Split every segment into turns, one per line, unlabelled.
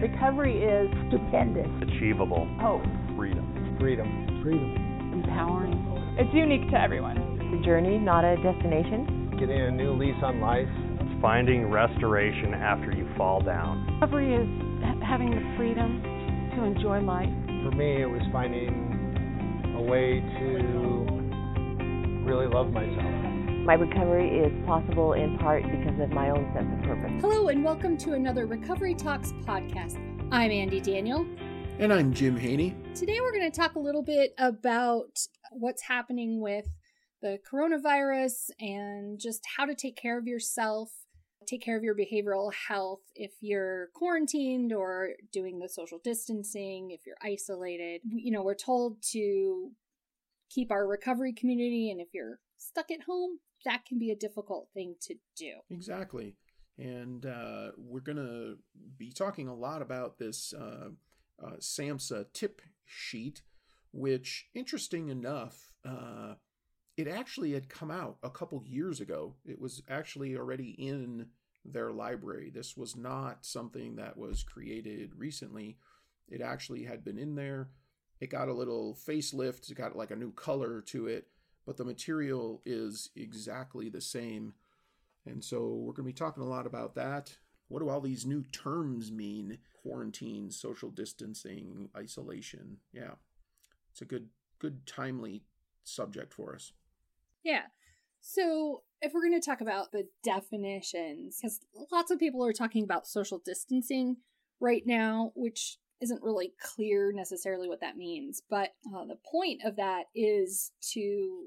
Recovery is stupendous.
Achievable.
Hope.
Freedom.
Freedom.
Freedom.
Empowering.
It's unique to everyone.
It's a journey, not a destination.
Getting a new lease on life.
Finding restoration after you fall down.
Recovery is having the freedom to enjoy life.
For me, it was finding a way to really love myself.
My recovery is possible in part because of my own sense of purpose.
Hello, and welcome to another Recovery Talks podcast. I'm Andy Daniel.
And I'm Jim Haney.
Today, we're going to talk a little bit about what's happening with the coronavirus and just how to take care of yourself, take care of your behavioral health if you're quarantined or doing the social distancing, if you're isolated. You know, we're told to keep our recovery community, and if you're stuck at home, that can be a difficult thing to do.
Exactly. And uh, we're going to be talking a lot about this uh, uh, SAMHSA tip sheet, which, interesting enough, uh, it actually had come out a couple years ago. It was actually already in their library. This was not something that was created recently. It actually had been in there. It got a little facelift, it got like a new color to it but the material is exactly the same. And so we're going to be talking a lot about that. What do all these new terms mean? Quarantine, social distancing, isolation. Yeah. It's a good good timely subject for us.
Yeah. So, if we're going to talk about the definitions cuz lots of people are talking about social distancing right now, which isn't really clear necessarily what that means, but uh, the point of that is to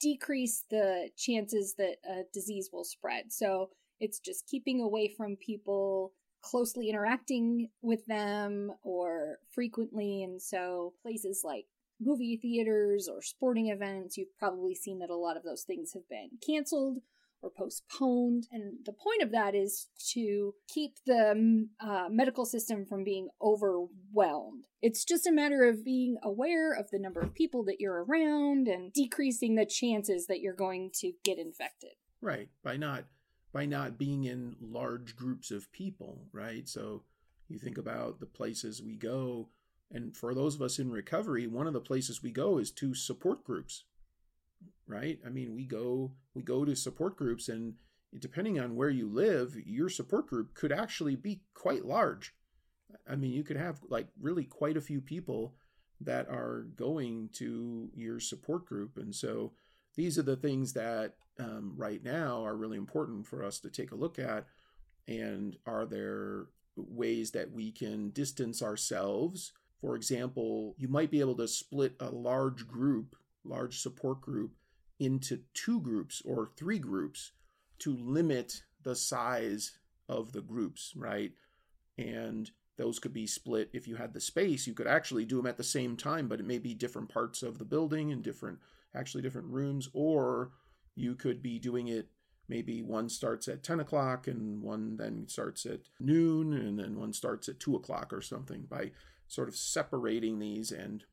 decrease the chances that a disease will spread. So it's just keeping away from people closely interacting with them or frequently. And so places like movie theaters or sporting events, you've probably seen that a lot of those things have been canceled or postponed. And the point of that is to keep the uh, medical system from being overwhelmed. It's just a matter of being aware of the number of people that you're around and decreasing the chances that you're going to get infected.
Right. By not by not being in large groups of people, right? So you think about the places we go and for those of us in recovery, one of the places we go is to support groups right? I mean, we go we go to support groups and depending on where you live, your support group could actually be quite large. I mean, you could have like really quite a few people that are going to your support group. And so these are the things that um, right now are really important for us to take a look at. And are there ways that we can distance ourselves? For example, you might be able to split a large group, large support group, into two groups or three groups to limit the size of the groups, right? And those could be split if you had the space you could actually do them at the same time but it may be different parts of the building and different actually different rooms or you could be doing it maybe one starts at 10 o'clock and one then starts at noon and then one starts at 2 o'clock or something by sort of separating these and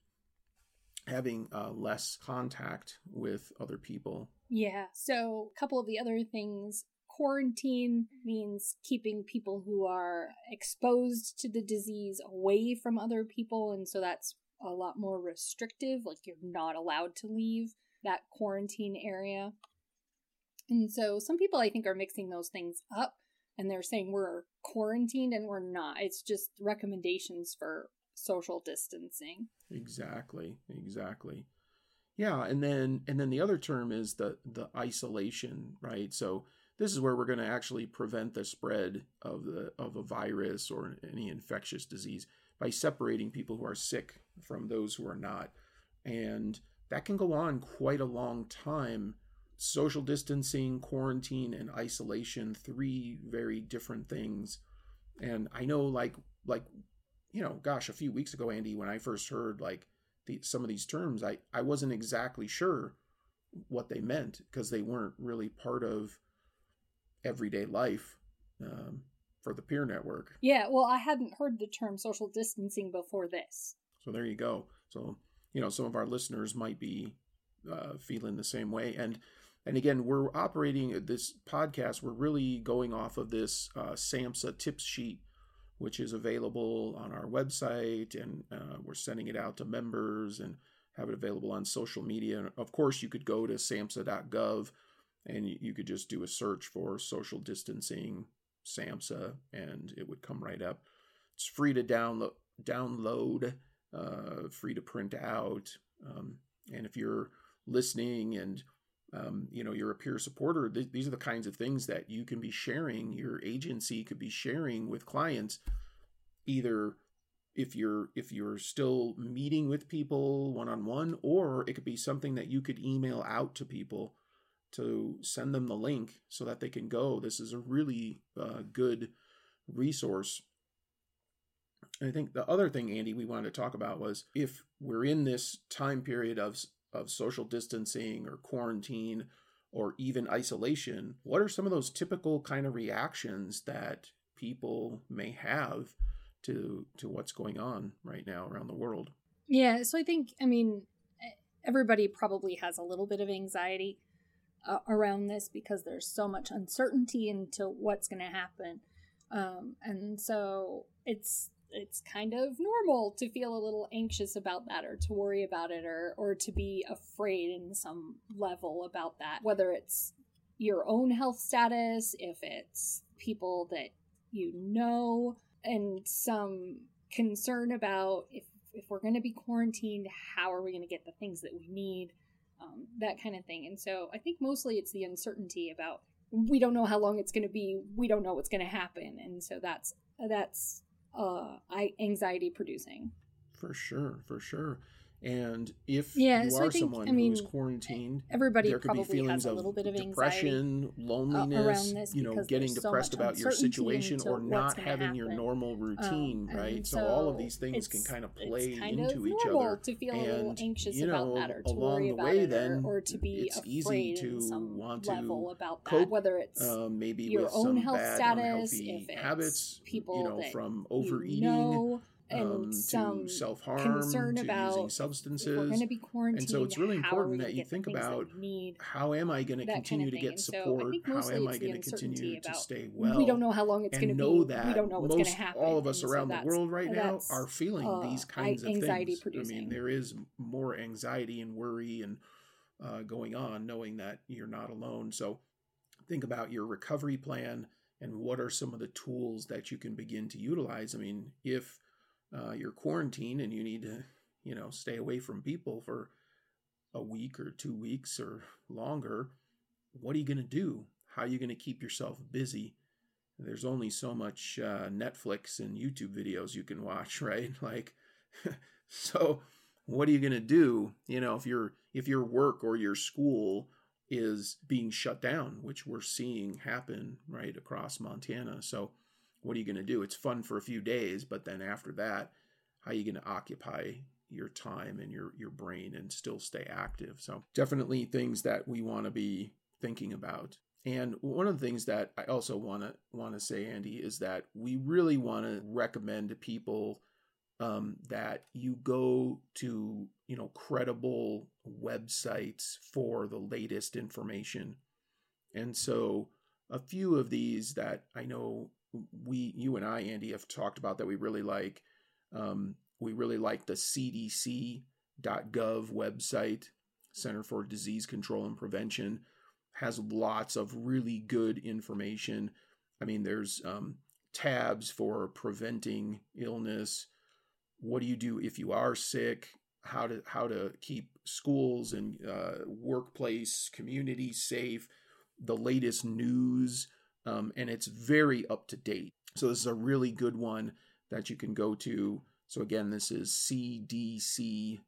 having uh, less contact with other people.
Yeah. So, a couple of the other things quarantine means keeping people who are exposed to the disease away from other people. And so that's a lot more restrictive. Like you're not allowed to leave that quarantine area. And so some people I think are mixing those things up and they're saying we're quarantined and we're not. It's just recommendations for social distancing.
Exactly, exactly. Yeah, and then and then the other term is the the isolation, right? So this is where we're going to actually prevent the spread of the of a virus or any infectious disease by separating people who are sick from those who are not. And that can go on quite a long time. Social distancing, quarantine, and isolation, three very different things. And I know like like you know, gosh, a few weeks ago, Andy, when I first heard like the, some of these terms, I, I wasn't exactly sure what they meant because they weren't really part of everyday life um, for the peer network.
Yeah, well, I hadn't heard the term social distancing before this.
So there you go. So, you know, some of our listeners might be uh, feeling the same way. And and again, we're operating this podcast. We're really going off of this uh, SAMHSA tips sheet which is available on our website, and uh, we're sending it out to members and have it available on social media. And of course, you could go to samhsa.gov and you could just do a search for social distancing SAMHSA and it would come right up. It's free to download, download, uh, free to print out. Um, and if you're listening and um, you know you're a peer supporter, th- these are the kinds of things that you can be sharing. Your agency could be sharing with clients, either if you're if you're still meeting with people one on one, or it could be something that you could email out to people to send them the link so that they can go. This is a really uh, good resource. And I think the other thing, Andy, we wanted to talk about was if we're in this time period of of social distancing or quarantine or even isolation, what are some of those typical kind of reactions that people may have to to what's going on right now around the world?
Yeah, so I think I mean everybody probably has a little bit of anxiety uh, around this because there's so much uncertainty into what's going to happen. Um, and so it's it's kind of normal to feel a little anxious about that or to worry about it or or to be afraid in some level about that whether it's your own health status if it's people that you know and some concern about if if we're going to be quarantined how are we going to get the things that we need um, that kind of thing. And so I think mostly it's the uncertainty about we don't know how long it's going to be, we don't know what's going to happen, and so that's that's uh, anxiety producing.
For sure, for sure. And if
yeah,
you
so
are
think,
someone
I mean,
who's quarantined,
everybody
there could
probably
be feelings
has a little bit of
depression,
anxiety
loneliness,
uh, this
you know, getting
so
depressed about your situation or not having your normal routine,
Um,
right?
and
So, all of these things can kind of play
kind
into
of
each other.
to feel a little
and,
anxious
you know,
about that or to
along
worry
the
about
way,
it
then
or, or to be
it's easy to want to
level about that,
cope,
whether it's
uh, maybe
your
with
own
some
health
bad,
status, if it's
habits,
people
you know, from overeating um,
some
to self harm,
concern
to
about
using substances.
we're going to be quarantined.
and so it's really important that you think about how am I going to
that kind
continue
of
to get
so
support?
I
how am I going to continue to stay well?
we don't know how long it's going to
know
be.
that
we don't know what's going to happen.
all of us
and so
around the world right now are feeling
uh,
these kinds of
anxiety
things. I mean, there is more anxiety and worry and uh, going on, knowing that you're not alone. So think about your recovery plan and what are some of the tools that you can begin to utilize. I mean, if uh, you're quarantined and you need to, you know, stay away from people for a week or two weeks or longer, what are you going to do? How are you going to keep yourself busy? There's only so much uh, Netflix and YouTube videos you can watch, right? Like, so what are you going to do? You know, if your if your work or your school is being shut down, which we're seeing happen right across Montana. So, what are you going to do? It's fun for a few days, but then after that, how are you going to occupy your time and your your brain and still stay active? So, definitely things that we want to be thinking about. And one of the things that I also want to want to say, Andy, is that we really want to recommend to people um, that you go to you know credible websites for the latest information. And so, a few of these that I know we, you and I, Andy, have talked about that we really like. Um, we really like the CDC.gov website, Center for Disease Control and Prevention has lots of really good information. I mean, there's um, tabs for preventing illness. What do you do if you are sick? How to how to keep schools and uh, workplace community safe. The latest news, um, and it's very up to date. So this is a really good one that you can go to. So again, this is cdc.gov.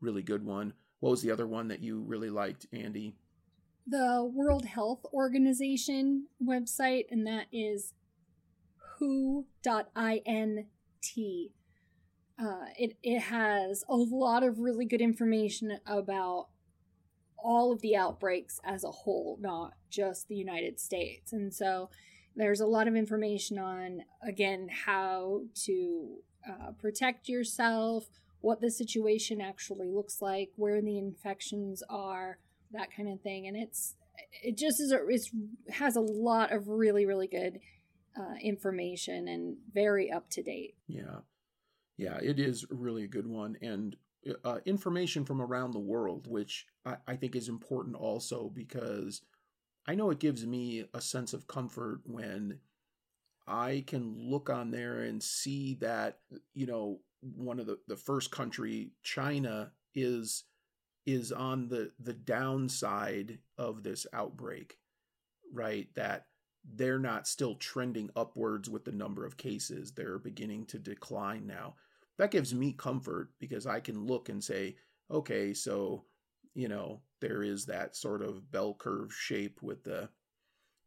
Really good one. What was the other one that you really liked, Andy?
The World Health Organization website, and that is who.int. Uh, it, it has a lot of really good information about all of the outbreaks as a whole, not just the United States. And so there's a lot of information on, again, how to uh, protect yourself, what the situation actually looks like, where the infections are, that kind of thing. And it's it just is a, it's has a lot of really really good uh, information and very up to date.
Yeah. Yeah, it is really a good one. And uh, information from around the world, which I, I think is important also because I know it gives me a sense of comfort when I can look on there and see that, you know, one of the, the first country, China, is is on the the downside of this outbreak, right? That they're not still trending upwards with the number of cases. They're beginning to decline now. That gives me comfort because I can look and say, okay, so, you know, there is that sort of bell curve shape with the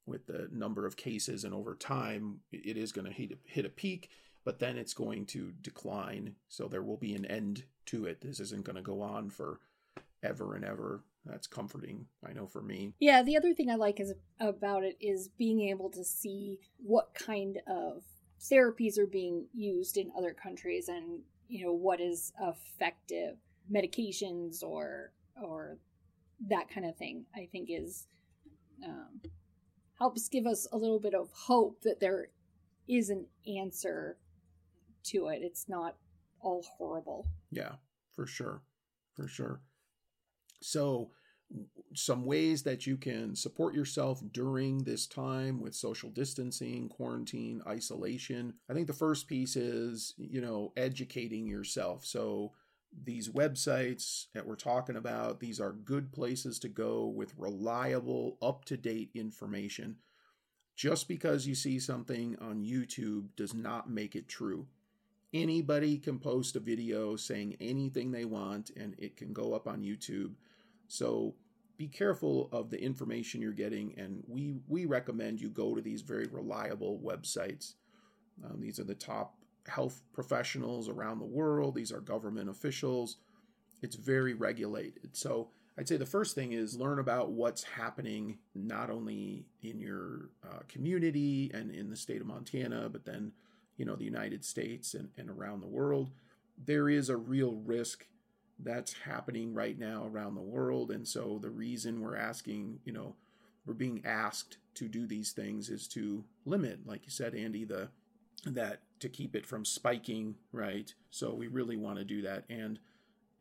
with the number of cases and over time it is going to hit, hit a peak but then it's going to decline. So there will be an end to it. This isn't going to go on for ever and ever. That's comforting i know for me.
Yeah the other thing i like is about it is being able to see what kind of therapies are being used in other countries and you know what is effective medications or or that kind of thing i think is um, helps give us a little bit of hope that there is an answer to it. It's not all horrible.
Yeah for sure for sure. So some ways that you can support yourself during this time with social distancing, quarantine, isolation. I think the first piece is, you know, educating yourself. So these websites that we're talking about, these are good places to go with reliable, up to date information. Just because you see something on YouTube does not make it true. Anybody can post a video saying anything they want and it can go up on YouTube. So be careful of the information you're getting, and we we recommend you go to these very reliable websites. Um, these are the top health professionals around the world. These are government officials. It's very regulated. So I'd say the first thing is learn about what's happening not only in your uh, community and in the state of Montana, but then you know the United States and, and around the world. There is a real risk that's happening right now around the world. And so the reason we're asking, you know, we're being asked to do these things is to limit, like you said, Andy, the that to keep it from spiking, right? So we really want to do that and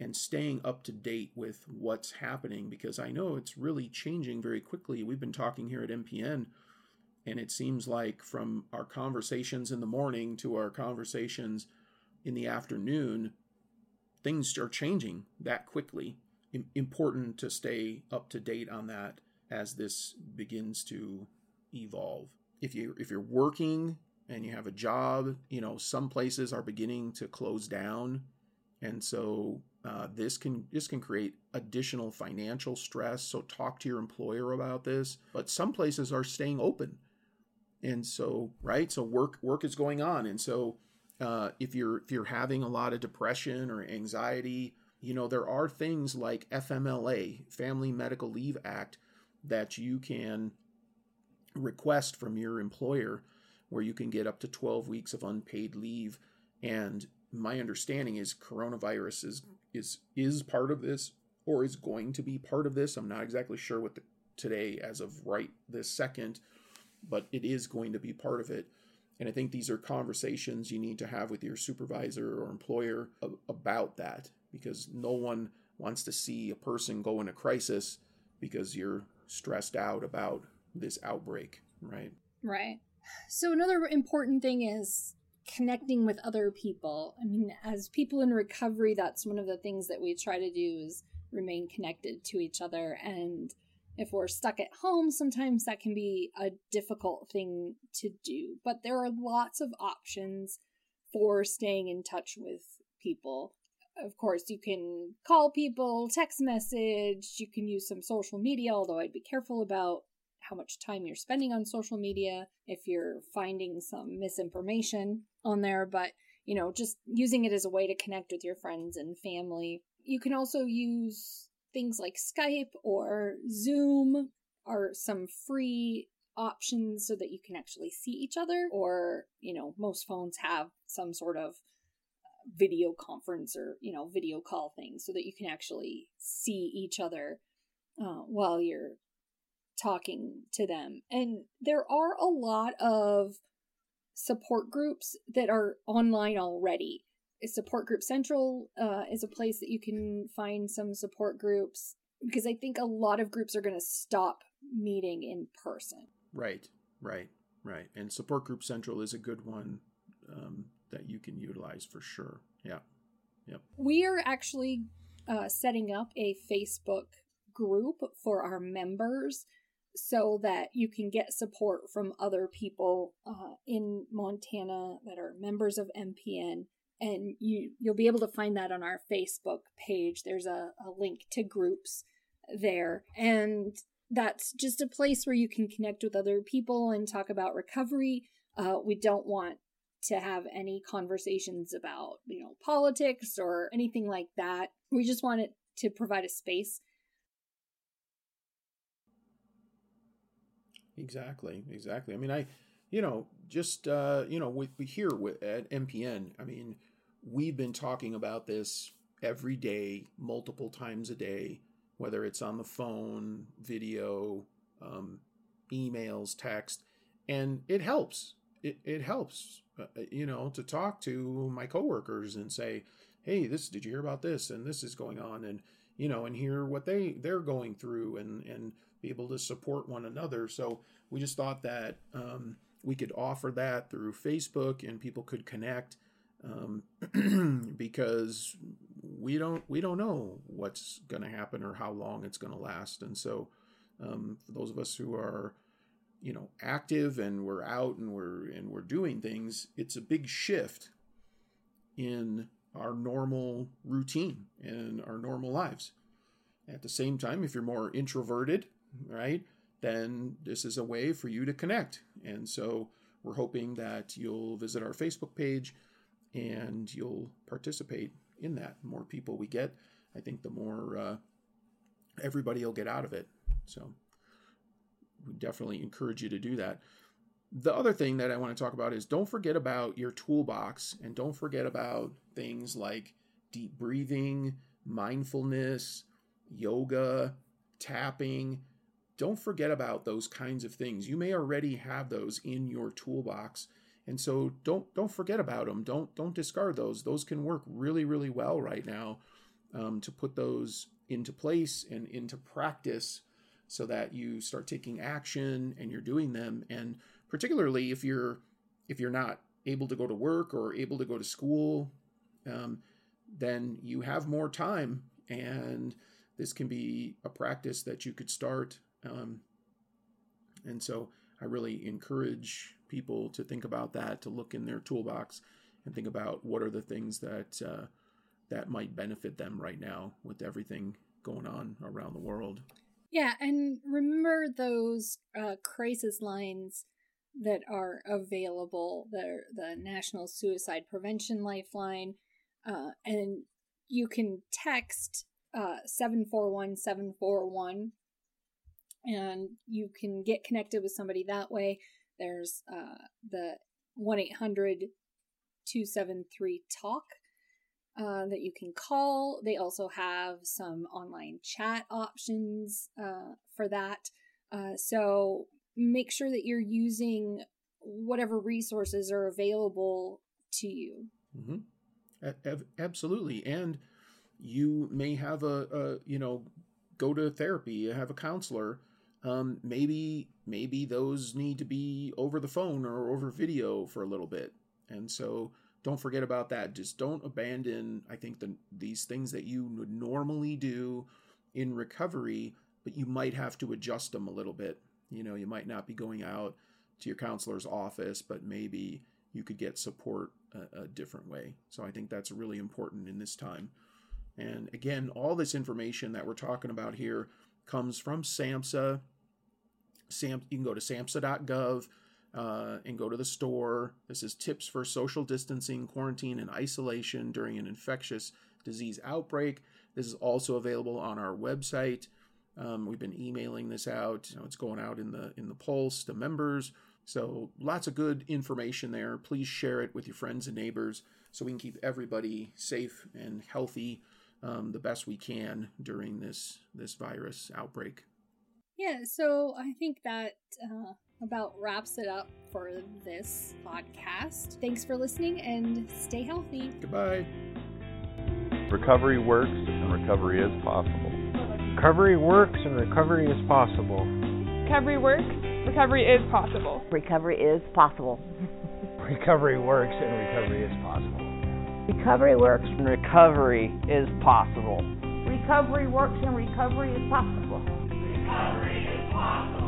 and staying up to date with what's happening because I know it's really changing very quickly. We've been talking here at MPN and it seems like from our conversations in the morning to our conversations in the afternoon, things are changing that quickly. important to stay up to date on that as this begins to evolve. If you if you're working and you have a job, you know some places are beginning to close down, and so uh, this can this can create additional financial stress. So talk to your employer about this. But some places are staying open, and so right, so work work is going on, and so uh, if you're if you're having a lot of depression or anxiety, you know there are things like FMLA, Family Medical Leave Act, that you can request from your employer, where you can get up to 12 weeks of unpaid leave. And my understanding is coronavirus is is is part of this or is going to be part of this. I'm not exactly sure what the today as of right this second, but it is going to be part of it. And I think these are conversations you need to have with your supervisor or employer about that because no one wants to see a person go in a crisis because you're stressed out about this outbreak, right?
Right. So, another important thing is connecting with other people. I mean, as people in recovery, that's one of the things that we try to do is remain connected to each other and if we're stuck at home, sometimes that can be a difficult thing to do. But there are lots of options for staying in touch with people. Of course, you can call people, text message, you can use some social media, although I'd be careful about how much time you're spending on social media if you're finding some misinformation on there. But, you know, just using it as a way to connect with your friends and family. You can also use things like Skype or Zoom are some free options so that you can actually see each other or you know most phones have some sort of uh, video conference or you know video call thing so that you can actually see each other uh, while you're talking to them and there are a lot of support groups that are online already. Support Group Central uh, is a place that you can find some support groups because I think a lot of groups are going to stop meeting in person.
Right, right, right. And Support Group Central is a good one um, that you can utilize for sure. Yeah, yep.
We are actually uh, setting up a Facebook group for our members so that you can get support from other people uh, in Montana that are members of MPN. And you you'll be able to find that on our Facebook page. There's a, a link to groups there. And that's just a place where you can connect with other people and talk about recovery. Uh, we don't want to have any conversations about, you know, politics or anything like that. We just want it to provide a space
Exactly, exactly. I mean, I, you know, just uh, you know, we, we here with, at MPN. I mean, we've been talking about this every day, multiple times a day, whether it's on the phone, video, um, emails, text, and it helps. It it helps, uh, you know, to talk to my coworkers and say, "Hey, this did you hear about this? And this is going on." and you know, and hear what they they're going through, and and be able to support one another. So we just thought that um, we could offer that through Facebook, and people could connect um, because we don't we don't know what's going to happen or how long it's going to last. And so um, for those of us who are you know active and we're out and we're and we're doing things, it's a big shift in our normal routine and our normal lives. At the same time, if you're more introverted, right, then this is a way for you to connect. And so we're hoping that you'll visit our Facebook page and you'll participate in that. The more people we get, I think the more uh, everybody will get out of it. So we definitely encourage you to do that. The other thing that I want to talk about is don't forget about your toolbox and don't forget about things like deep breathing, mindfulness, yoga, tapping. Don't forget about those kinds of things. You may already have those in your toolbox. And so don't don't forget about them. Don't don't discard those. Those can work really really well right now um, to put those into place and into practice so that you start taking action and you're doing them and particularly if you're if you're not able to go to work or able to go to school, um, then you have more time, and this can be a practice that you could start. Um, and so, I really encourage people to think about that, to look in their toolbox, and think about what are the things that uh, that might benefit them right now with everything going on around the world.
Yeah, and remember those uh, crisis lines that are available. The the National Suicide Prevention Lifeline, uh, and you can text uh, seven four one seven four one, and you can get connected with somebody that way. There's uh, the 1 800 273 TALK uh, that you can call. They also have some online chat options uh, for that. Uh, so make sure that you're using whatever resources are available to you.
Mm-hmm. A- absolutely, and you may have a, a, you know go to therapy, have a counselor. Um, maybe maybe those need to be over the phone or over video for a little bit, and so don't forget about that. Just don't abandon. I think the these things that you would normally do in recovery, but you might have to adjust them a little bit you know, you might not be going out to your counselor's office, but maybe you could get support a, a different way. So I think that's really important in this time. And again, all this information that we're talking about here comes from SAMHSA. SAM, you can go to samhsa.gov uh, and go to the store. This is tips for social distancing, quarantine, and isolation during an infectious disease outbreak. This is also available on our website. Um, we've been emailing this out. You know, it's going out in the in the pulse to members. So lots of good information there. Please share it with your friends and neighbors so we can keep everybody safe and healthy um, the best we can during this this virus outbreak.
Yeah, so I think that uh, about wraps it up for this podcast. Thanks for listening and stay healthy.
Goodbye.
Recovery works and recovery is possible.
Recovery works and recovery is possible.
Recovery works, recovery is possible.
Recovery is possible.
Recovery works and recovery is possible.
Recovery works.
And recovery is possible.
Recovery works and recovery is possible.
Recovery is possible.